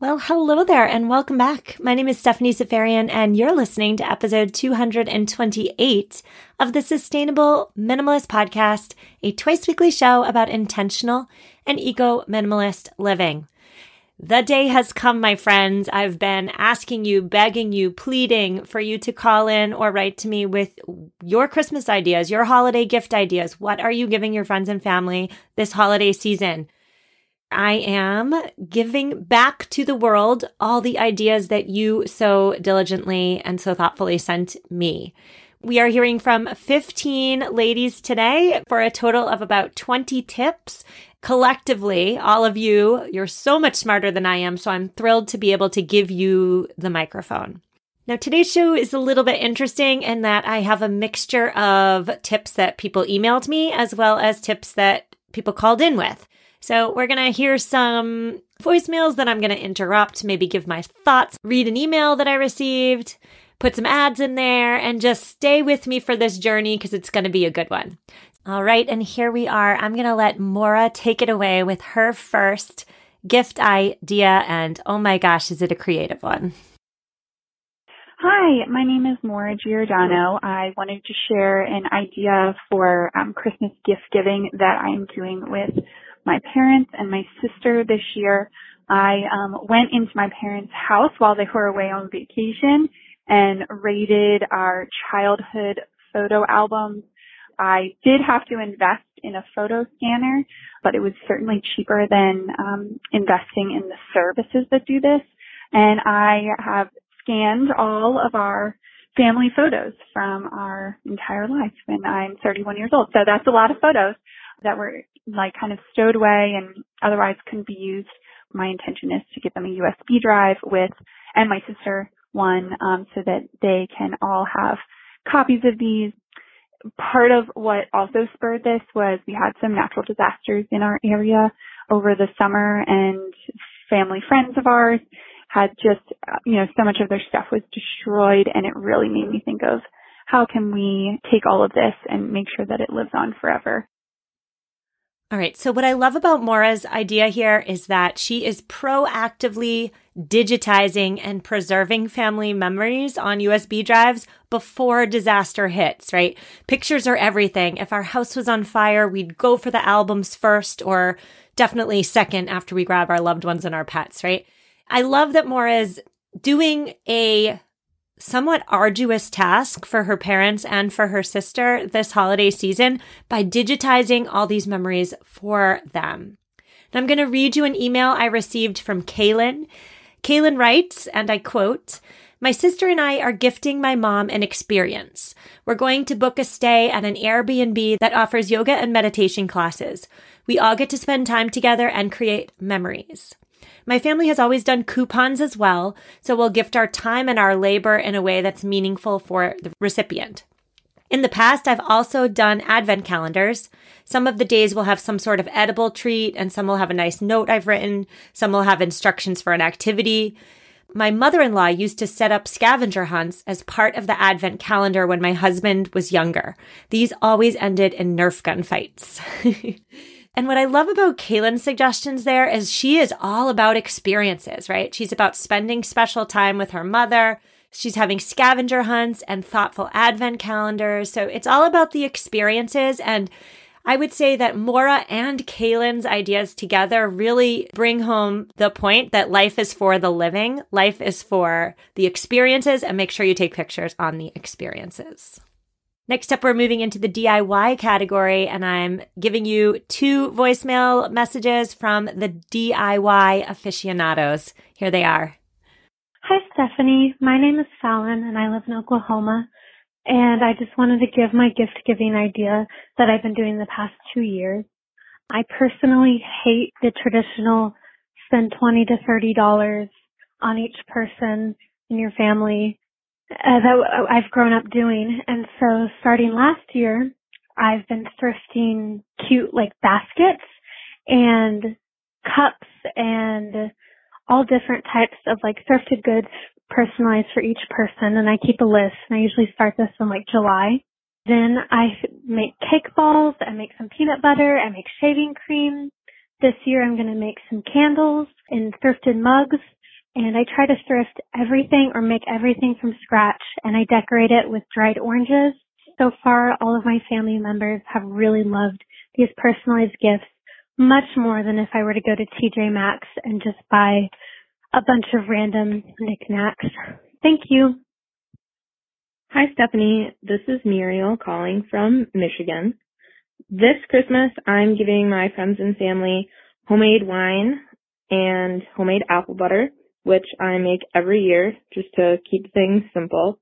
Well, hello there and welcome back. My name is Stephanie Seferian and you're listening to episode 228 of the Sustainable Minimalist Podcast, a twice weekly show about intentional and eco minimalist living. The day has come, my friends. I've been asking you, begging you, pleading for you to call in or write to me with your Christmas ideas, your holiday gift ideas. What are you giving your friends and family this holiday season? I am giving back to the world all the ideas that you so diligently and so thoughtfully sent me. We are hearing from 15 ladies today for a total of about 20 tips. Collectively, all of you, you're so much smarter than I am, so I'm thrilled to be able to give you the microphone. Now, today's show is a little bit interesting in that I have a mixture of tips that people emailed me as well as tips that people called in with. So we're going to hear some voicemails that I'm going to interrupt, maybe give my thoughts, read an email that I received, put some ads in there, and just stay with me for this journey because it's going to be a good one. All right. And here we are. I'm going to let Maura take it away with her first gift idea. And oh my gosh, is it a creative one? Hi, my name is Maura Giordano. I wanted to share an idea for um, Christmas gift giving that I'm doing with my parents and my sister this year. I um, went into my parents' house while they were away on vacation and raided our childhood photo albums. I did have to invest in a photo scanner, but it was certainly cheaper than um, investing in the services that do this. And I have scanned all of our family photos from our entire life and I'm 31 years old. So that's a lot of photos that were like kind of stowed away and otherwise couldn't be used. My intention is to give them a USB drive with, and my sister one, um, so that they can all have copies of these. Part of what also spurred this was we had some natural disasters in our area over the summer and family friends of ours had just, you know, so much of their stuff was destroyed and it really made me think of how can we take all of this and make sure that it lives on forever. All right. So, what I love about Maura's idea here is that she is proactively digitizing and preserving family memories on USB drives before disaster hits, right? Pictures are everything. If our house was on fire, we'd go for the albums first or definitely second after we grab our loved ones and our pets, right? I love that Maura is doing a somewhat arduous task for her parents and for her sister this holiday season by digitizing all these memories for them. And I'm going to read you an email I received from Kaylin. Kaylin writes, and I quote, my sister and I are gifting my mom an experience. We're going to book a stay at an Airbnb that offers yoga and meditation classes. We all get to spend time together and create memories. My family has always done coupons as well, so we'll gift our time and our labor in a way that's meaningful for the recipient. In the past, I've also done advent calendars. Some of the days will have some sort of edible treat, and some will have a nice note I've written. Some will have instructions for an activity. My mother in law used to set up scavenger hunts as part of the advent calendar when my husband was younger. These always ended in Nerf gun fights. And what I love about Kaylin's suggestions there is she is all about experiences, right? She's about spending special time with her mother. She's having scavenger hunts and thoughtful advent calendars. So it's all about the experiences. And I would say that Maura and Kaylin's ideas together really bring home the point that life is for the living, life is for the experiences, and make sure you take pictures on the experiences. Next up, we're moving into the DIY category, and I'm giving you two voicemail messages from the DIY aficionados. Here they are. Hi, Stephanie. My name is Fallon, and I live in Oklahoma. And I just wanted to give my gift giving idea that I've been doing the past two years. I personally hate the traditional spend 20 to $30 on each person in your family uh, that I've grown up doing. And so starting last year, I've been thrifting cute like baskets and cups and all different types of like thrifted goods personalized for each person. And I keep a list and I usually start this in like July. Then I make cake balls. I make some peanut butter. I make shaving cream. This year I'm going to make some candles in thrifted mugs and I try to thrift everything or make everything from scratch and I decorate it with dried oranges. So far, all of my family members have really loved these personalized gifts much more than if I were to go to TJ Maxx and just buy a bunch of random knickknacks. Thank you. Hi, Stephanie. This is Muriel calling from Michigan. This Christmas, I'm giving my friends and family homemade wine and homemade apple butter, which I make every year just to keep things simple.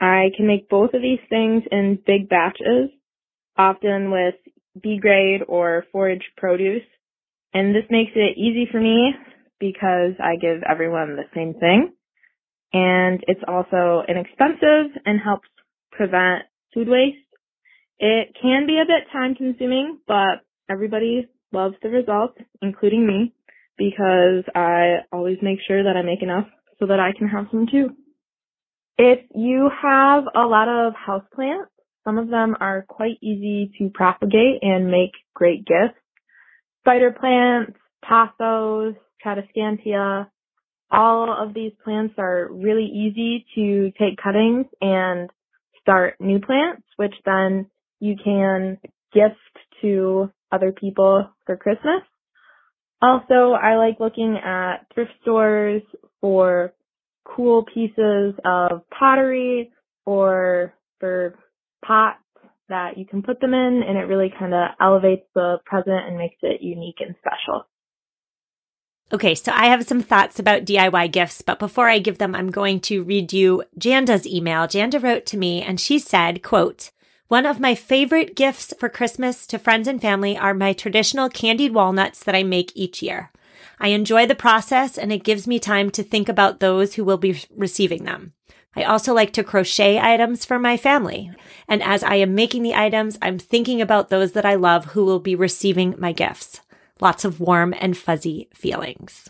I can make both of these things in big batches, often with B grade or forage produce. And this makes it easy for me because I give everyone the same thing. And it's also inexpensive and helps prevent food waste. It can be a bit time consuming, but everybody loves the results, including me, because I always make sure that I make enough so that I can have some too. If you have a lot of houseplants, some of them are quite easy to propagate and make great gifts. Spider plants, pothos, tradescantia, all of these plants are really easy to take cuttings and start new plants, which then you can gift to other people for Christmas. Also, I like looking at thrift stores for cool pieces of pottery or for pots that you can put them in and it really kind of elevates the present and makes it unique and special. Okay, so I have some thoughts about DIY gifts, but before I give them, I'm going to read you Janda's email. Janda wrote to me and she said, quote, one of my favorite gifts for Christmas to friends and family are my traditional candied walnuts that I make each year. I enjoy the process and it gives me time to think about those who will be receiving them. I also like to crochet items for my family. And as I am making the items, I'm thinking about those that I love who will be receiving my gifts. Lots of warm and fuzzy feelings.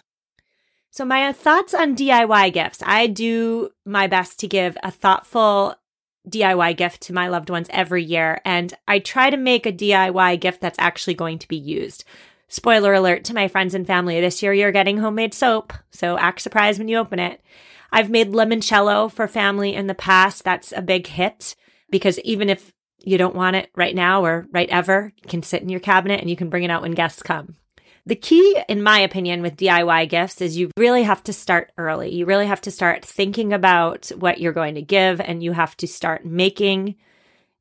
So my thoughts on DIY gifts. I do my best to give a thoughtful DIY gift to my loved ones every year. And I try to make a DIY gift that's actually going to be used. Spoiler alert to my friends and family. This year you're getting homemade soap. So act surprised when you open it. I've made limoncello for family in the past. That's a big hit because even if you don't want it right now or right ever, you can sit in your cabinet and you can bring it out when guests come. The key, in my opinion, with DIY gifts is you really have to start early. You really have to start thinking about what you're going to give and you have to start making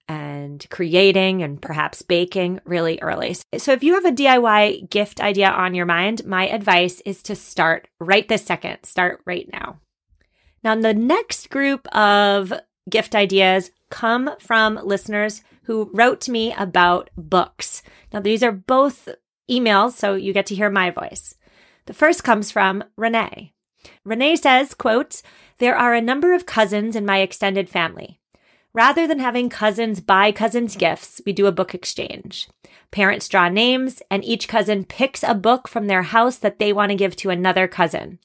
and creating and perhaps baking really early. So if you have a DIY gift idea on your mind, my advice is to start right this second. Start right now. Now, the next group of gift ideas come from listeners who wrote to me about books. Now, these are both emails, so you get to hear my voice. The first comes from Renee. Renee says, quote, there are a number of cousins in my extended family. Rather than having cousins buy cousins gifts, we do a book exchange. Parents draw names and each cousin picks a book from their house that they want to give to another cousin.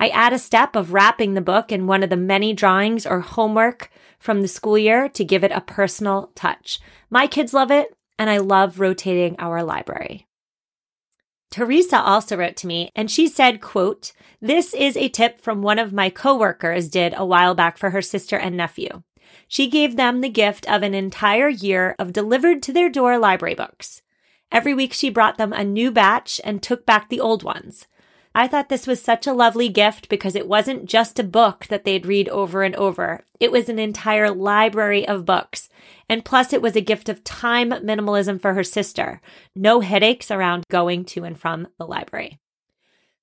I add a step of wrapping the book in one of the many drawings or homework from the school year to give it a personal touch. My kids love it, and I love rotating our library. Teresa also wrote to me and she said, quote, this is a tip from one of my coworkers did a while back for her sister and nephew. She gave them the gift of an entire year of delivered to their door library books. Every week she brought them a new batch and took back the old ones. I thought this was such a lovely gift because it wasn't just a book that they'd read over and over. It was an entire library of books. And plus, it was a gift of time minimalism for her sister. No headaches around going to and from the library.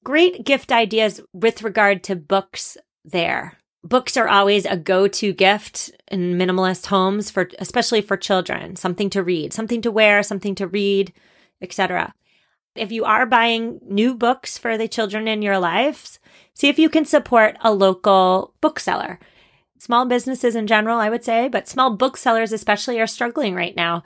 Great gift ideas with regard to books there. Books are always a go-to gift in minimalist homes for, especially for children. Something to read, something to wear, something to read, etc. If you are buying new books for the children in your lives, see if you can support a local bookseller. Small businesses in general, I would say, but small booksellers especially are struggling right now.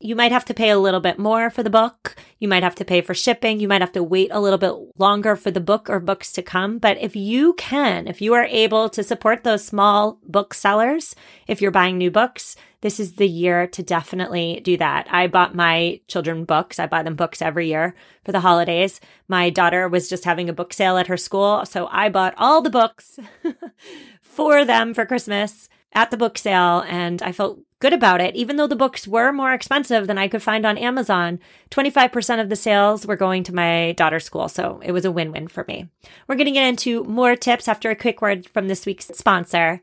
You might have to pay a little bit more for the book. You might have to pay for shipping. You might have to wait a little bit longer for the book or books to come. But if you can, if you are able to support those small booksellers, if you're buying new books, this is the year to definitely do that. I bought my children books. I buy them books every year for the holidays. My daughter was just having a book sale at her school. So I bought all the books for them for Christmas at the book sale and I felt good about it. Even though the books were more expensive than I could find on Amazon, 25% of the sales were going to my daughter's school. So it was a win win for me. We're going to get into more tips after a quick word from this week's sponsor.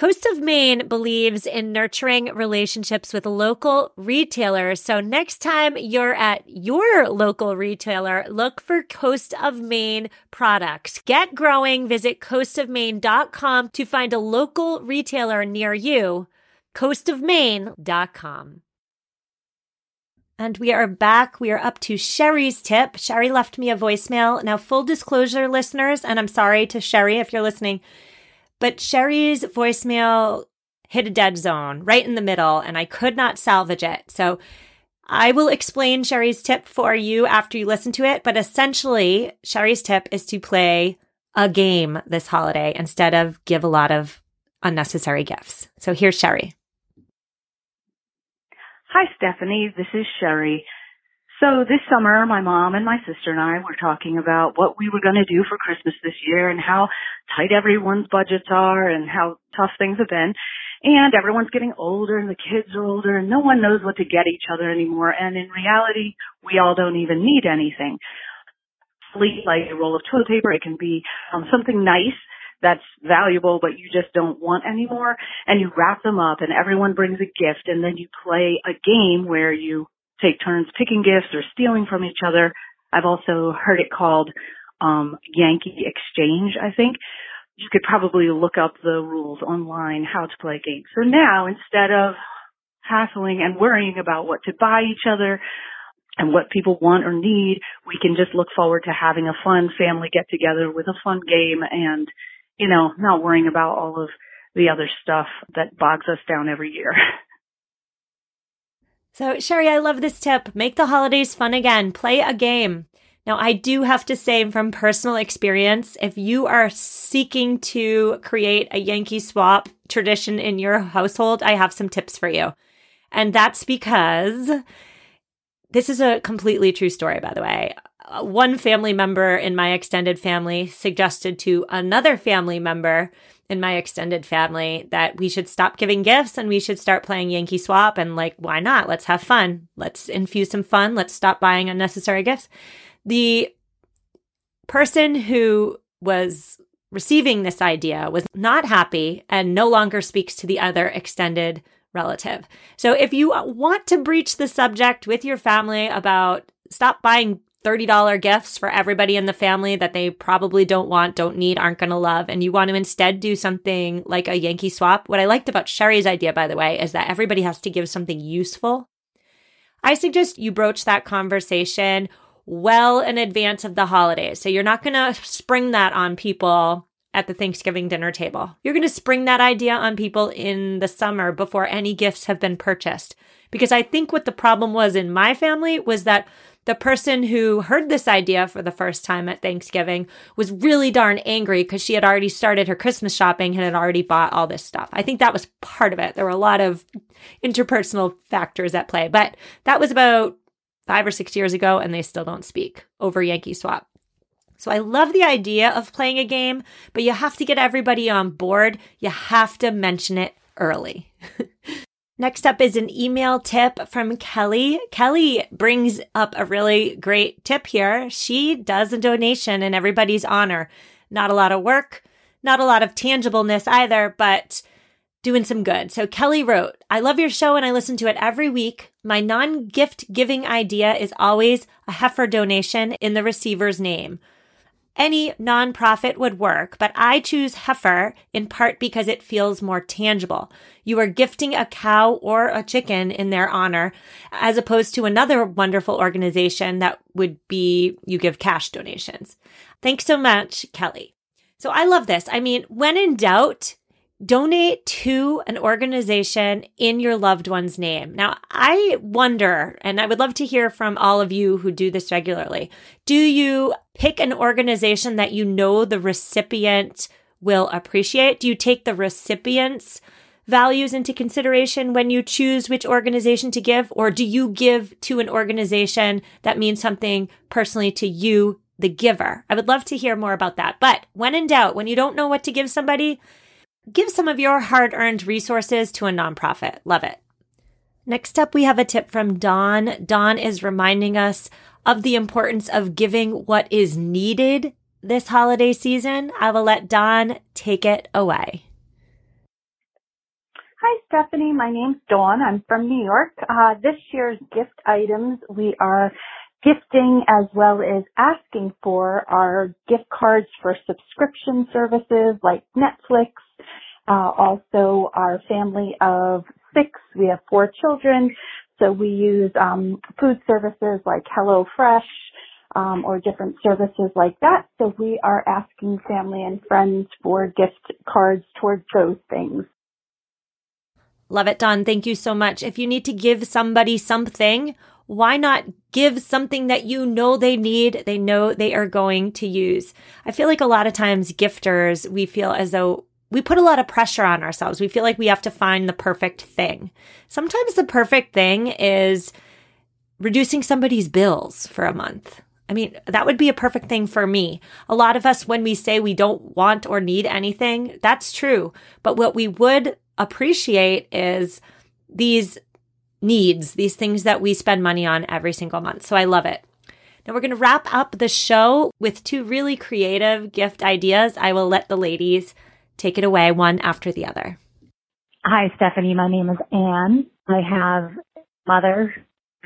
Coast of Maine believes in nurturing relationships with local retailers. So next time you're at your local retailer, look for Coast of Maine products. Get growing. Visit coastofmaine.com to find a local retailer near you. coastofmaine.com. And we are back. We are up to Sherry's tip. Sherry left me a voicemail. Now, full disclosure, listeners, and I'm sorry to Sherry if you're listening. But Sherry's voicemail hit a dead zone right in the middle, and I could not salvage it. So I will explain Sherry's tip for you after you listen to it. But essentially, Sherry's tip is to play a game this holiday instead of give a lot of unnecessary gifts. So here's Sherry. Hi, Stephanie. This is Sherry. So this summer, my mom and my sister and I were talking about what we were going to do for Christmas this year and how tight everyone's budgets are and how tough things have been. And everyone's getting older and the kids are older and no one knows what to get each other anymore. And in reality, we all don't even need anything. Like a roll of toilet paper, it can be um, something nice that's valuable but you just don't want anymore and you wrap them up and everyone brings a gift and then you play a game where you take turns picking gifts or stealing from each other. I've also heard it called um, Yankee Exchange, I think. You could probably look up the rules online how to play games. So now instead of hassling and worrying about what to buy each other and what people want or need, we can just look forward to having a fun family get together with a fun game and, you know, not worrying about all of the other stuff that bogs us down every year. So, Sherry, I love this tip. Make the holidays fun again. Play a game. Now, I do have to say from personal experience, if you are seeking to create a Yankee swap tradition in your household, I have some tips for you. And that's because this is a completely true story, by the way. One family member in my extended family suggested to another family member in my extended family that we should stop giving gifts and we should start playing Yankee Swap. And like, why not? Let's have fun. Let's infuse some fun. Let's stop buying unnecessary gifts. The person who was receiving this idea was not happy and no longer speaks to the other extended relative. So if you want to breach the subject with your family about stop buying $30 gifts for everybody in the family that they probably don't want, don't need, aren't going to love, and you want to instead do something like a Yankee swap. What I liked about Sherry's idea, by the way, is that everybody has to give something useful. I suggest you broach that conversation well in advance of the holidays. So you're not going to spring that on people at the Thanksgiving dinner table. You're going to spring that idea on people in the summer before any gifts have been purchased. Because I think what the problem was in my family was that the person who heard this idea for the first time at Thanksgiving was really darn angry because she had already started her Christmas shopping and had already bought all this stuff. I think that was part of it. There were a lot of interpersonal factors at play, but that was about five or six years ago, and they still don't speak over Yankee Swap. So I love the idea of playing a game, but you have to get everybody on board. You have to mention it early. Next up is an email tip from Kelly. Kelly brings up a really great tip here. She does a donation in everybody's honor. Not a lot of work, not a lot of tangibleness either, but doing some good. So Kelly wrote, I love your show and I listen to it every week. My non gift giving idea is always a heifer donation in the receiver's name. Any nonprofit would work, but I choose heifer in part because it feels more tangible. You are gifting a cow or a chicken in their honor, as opposed to another wonderful organization that would be you give cash donations. Thanks so much, Kelly. So I love this. I mean, when in doubt, donate to an organization in your loved one's name. Now, I wonder, and I would love to hear from all of you who do this regularly. Do you pick an organization that you know the recipient will appreciate? Do you take the recipient's values into consideration when you choose which organization to give? Or do you give to an organization that means something personally to you, the giver? I would love to hear more about that. But when in doubt, when you don't know what to give somebody, Give some of your hard earned resources to a nonprofit. Love it. Next up, we have a tip from Dawn. Dawn is reminding us of the importance of giving what is needed this holiday season. I will let Dawn take it away. Hi, Stephanie. My name's Dawn. I'm from New York. Uh, this year's gift items we are gifting as well as asking for are gift cards for subscription services like Netflix, uh, also our family of six, we have four children, so we use um, food services like HelloFresh um, or different services like that. So we are asking family and friends for gift cards towards those things. Love it, Dawn. Thank you so much. If you need to give somebody something, why not give something that you know they need, they know they are going to use? I feel like a lot of times gifters, we feel as though we put a lot of pressure on ourselves. We feel like we have to find the perfect thing. Sometimes the perfect thing is reducing somebody's bills for a month. I mean, that would be a perfect thing for me. A lot of us, when we say we don't want or need anything, that's true. But what we would appreciate is these needs, these things that we spend money on every single month. So I love it. Now we're going to wrap up the show with two really creative gift ideas. I will let the ladies take it away one after the other. Hi, Stephanie. My name is Anne. I have mother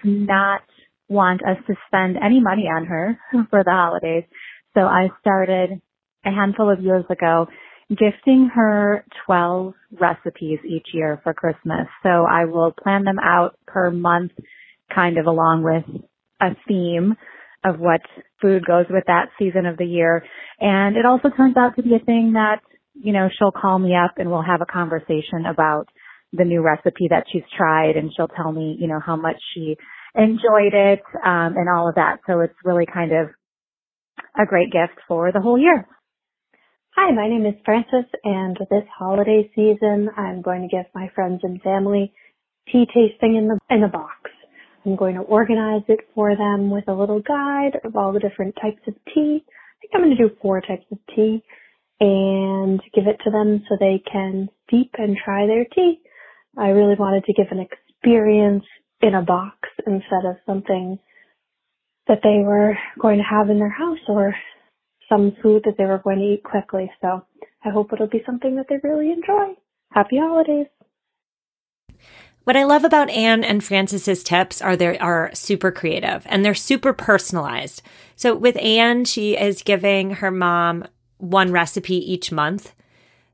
not want us to spend any money on her for the holidays. So I started a handful of years ago gifting her 12 recipes each year for Christmas. So I will plan them out per month, kind of along with a theme of what food goes with that season of the year. And it also turns out to be a thing that you know, she'll call me up and we'll have a conversation about the new recipe that she's tried and she'll tell me, you know, how much she enjoyed it, um, and all of that. So it's really kind of a great gift for the whole year. Hi, my name is Frances and this holiday season I'm going to give my friends and family tea tasting in the, in the box. I'm going to organize it for them with a little guide of all the different types of tea. I think I'm going to do four types of tea and give it to them so they can steep and try their tea. I really wanted to give an experience in a box instead of something that they were going to have in their house or some food that they were going to eat quickly. So I hope it'll be something that they really enjoy. Happy holidays. What I love about Anne and Frances's tips are they are super creative and they're super personalized. So with Anne, she is giving her mom one recipe each month.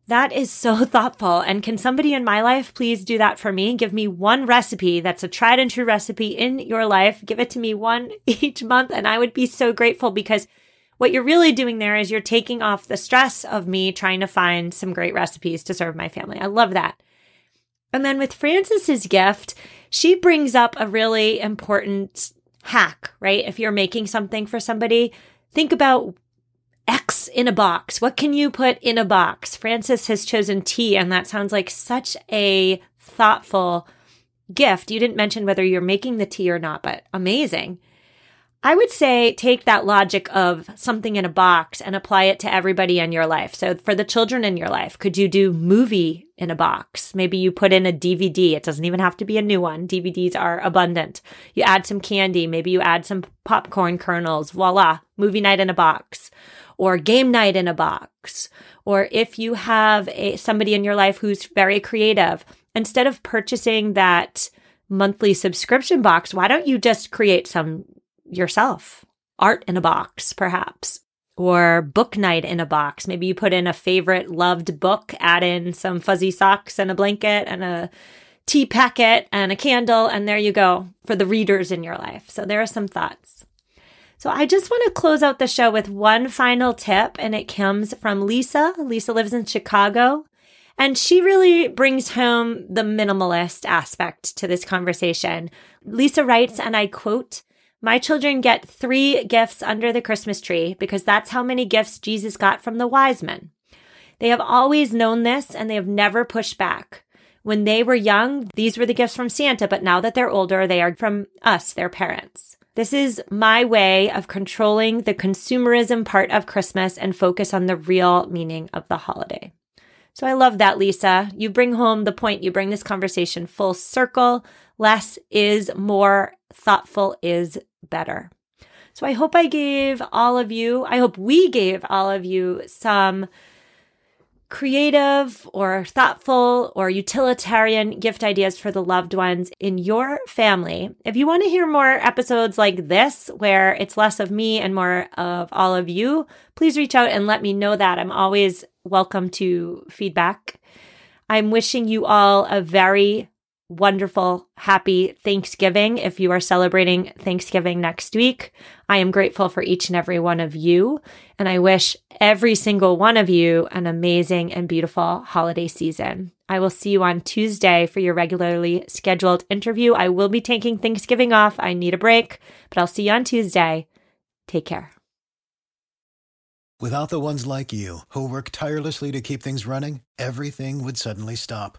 That is so thoughtful. And can somebody in my life please do that for me? Give me one recipe that's a tried and true recipe in your life. Give it to me one each month. And I would be so grateful because what you're really doing there is you're taking off the stress of me trying to find some great recipes to serve my family. I love that. And then with Frances's gift, she brings up a really important hack, right? If you're making something for somebody, think about X in a box. What can you put in a box? Frances has chosen tea, and that sounds like such a thoughtful gift. You didn't mention whether you're making the tea or not, but amazing. I would say take that logic of something in a box and apply it to everybody in your life. So for the children in your life, could you do movie in a box? Maybe you put in a DVD. It doesn't even have to be a new one. DVDs are abundant. You add some candy. Maybe you add some popcorn kernels. Voila. Movie night in a box. Or game night in a box, or if you have a, somebody in your life who's very creative, instead of purchasing that monthly subscription box, why don't you just create some yourself? Art in a box, perhaps, or book night in a box. Maybe you put in a favorite loved book, add in some fuzzy socks and a blanket and a tea packet and a candle, and there you go for the readers in your life. So there are some thoughts. So I just want to close out the show with one final tip, and it comes from Lisa. Lisa lives in Chicago, and she really brings home the minimalist aspect to this conversation. Lisa writes, and I quote, my children get three gifts under the Christmas tree because that's how many gifts Jesus got from the wise men. They have always known this and they have never pushed back. When they were young, these were the gifts from Santa, but now that they're older, they are from us, their parents. This is my way of controlling the consumerism part of Christmas and focus on the real meaning of the holiday. So I love that, Lisa. You bring home the point. You bring this conversation full circle. Less is more, thoughtful is better. So I hope I gave all of you, I hope we gave all of you some creative or thoughtful or utilitarian gift ideas for the loved ones in your family. If you want to hear more episodes like this, where it's less of me and more of all of you, please reach out and let me know that. I'm always welcome to feedback. I'm wishing you all a very wonderful, happy Thanksgiving if you are celebrating Thanksgiving next week. I am grateful for each and every one of you, and I wish every single one of you an amazing and beautiful holiday season. I will see you on Tuesday for your regularly scheduled interview. I will be taking Thanksgiving off. I need a break, but I'll see you on Tuesday. Take care. Without the ones like you who work tirelessly to keep things running, everything would suddenly stop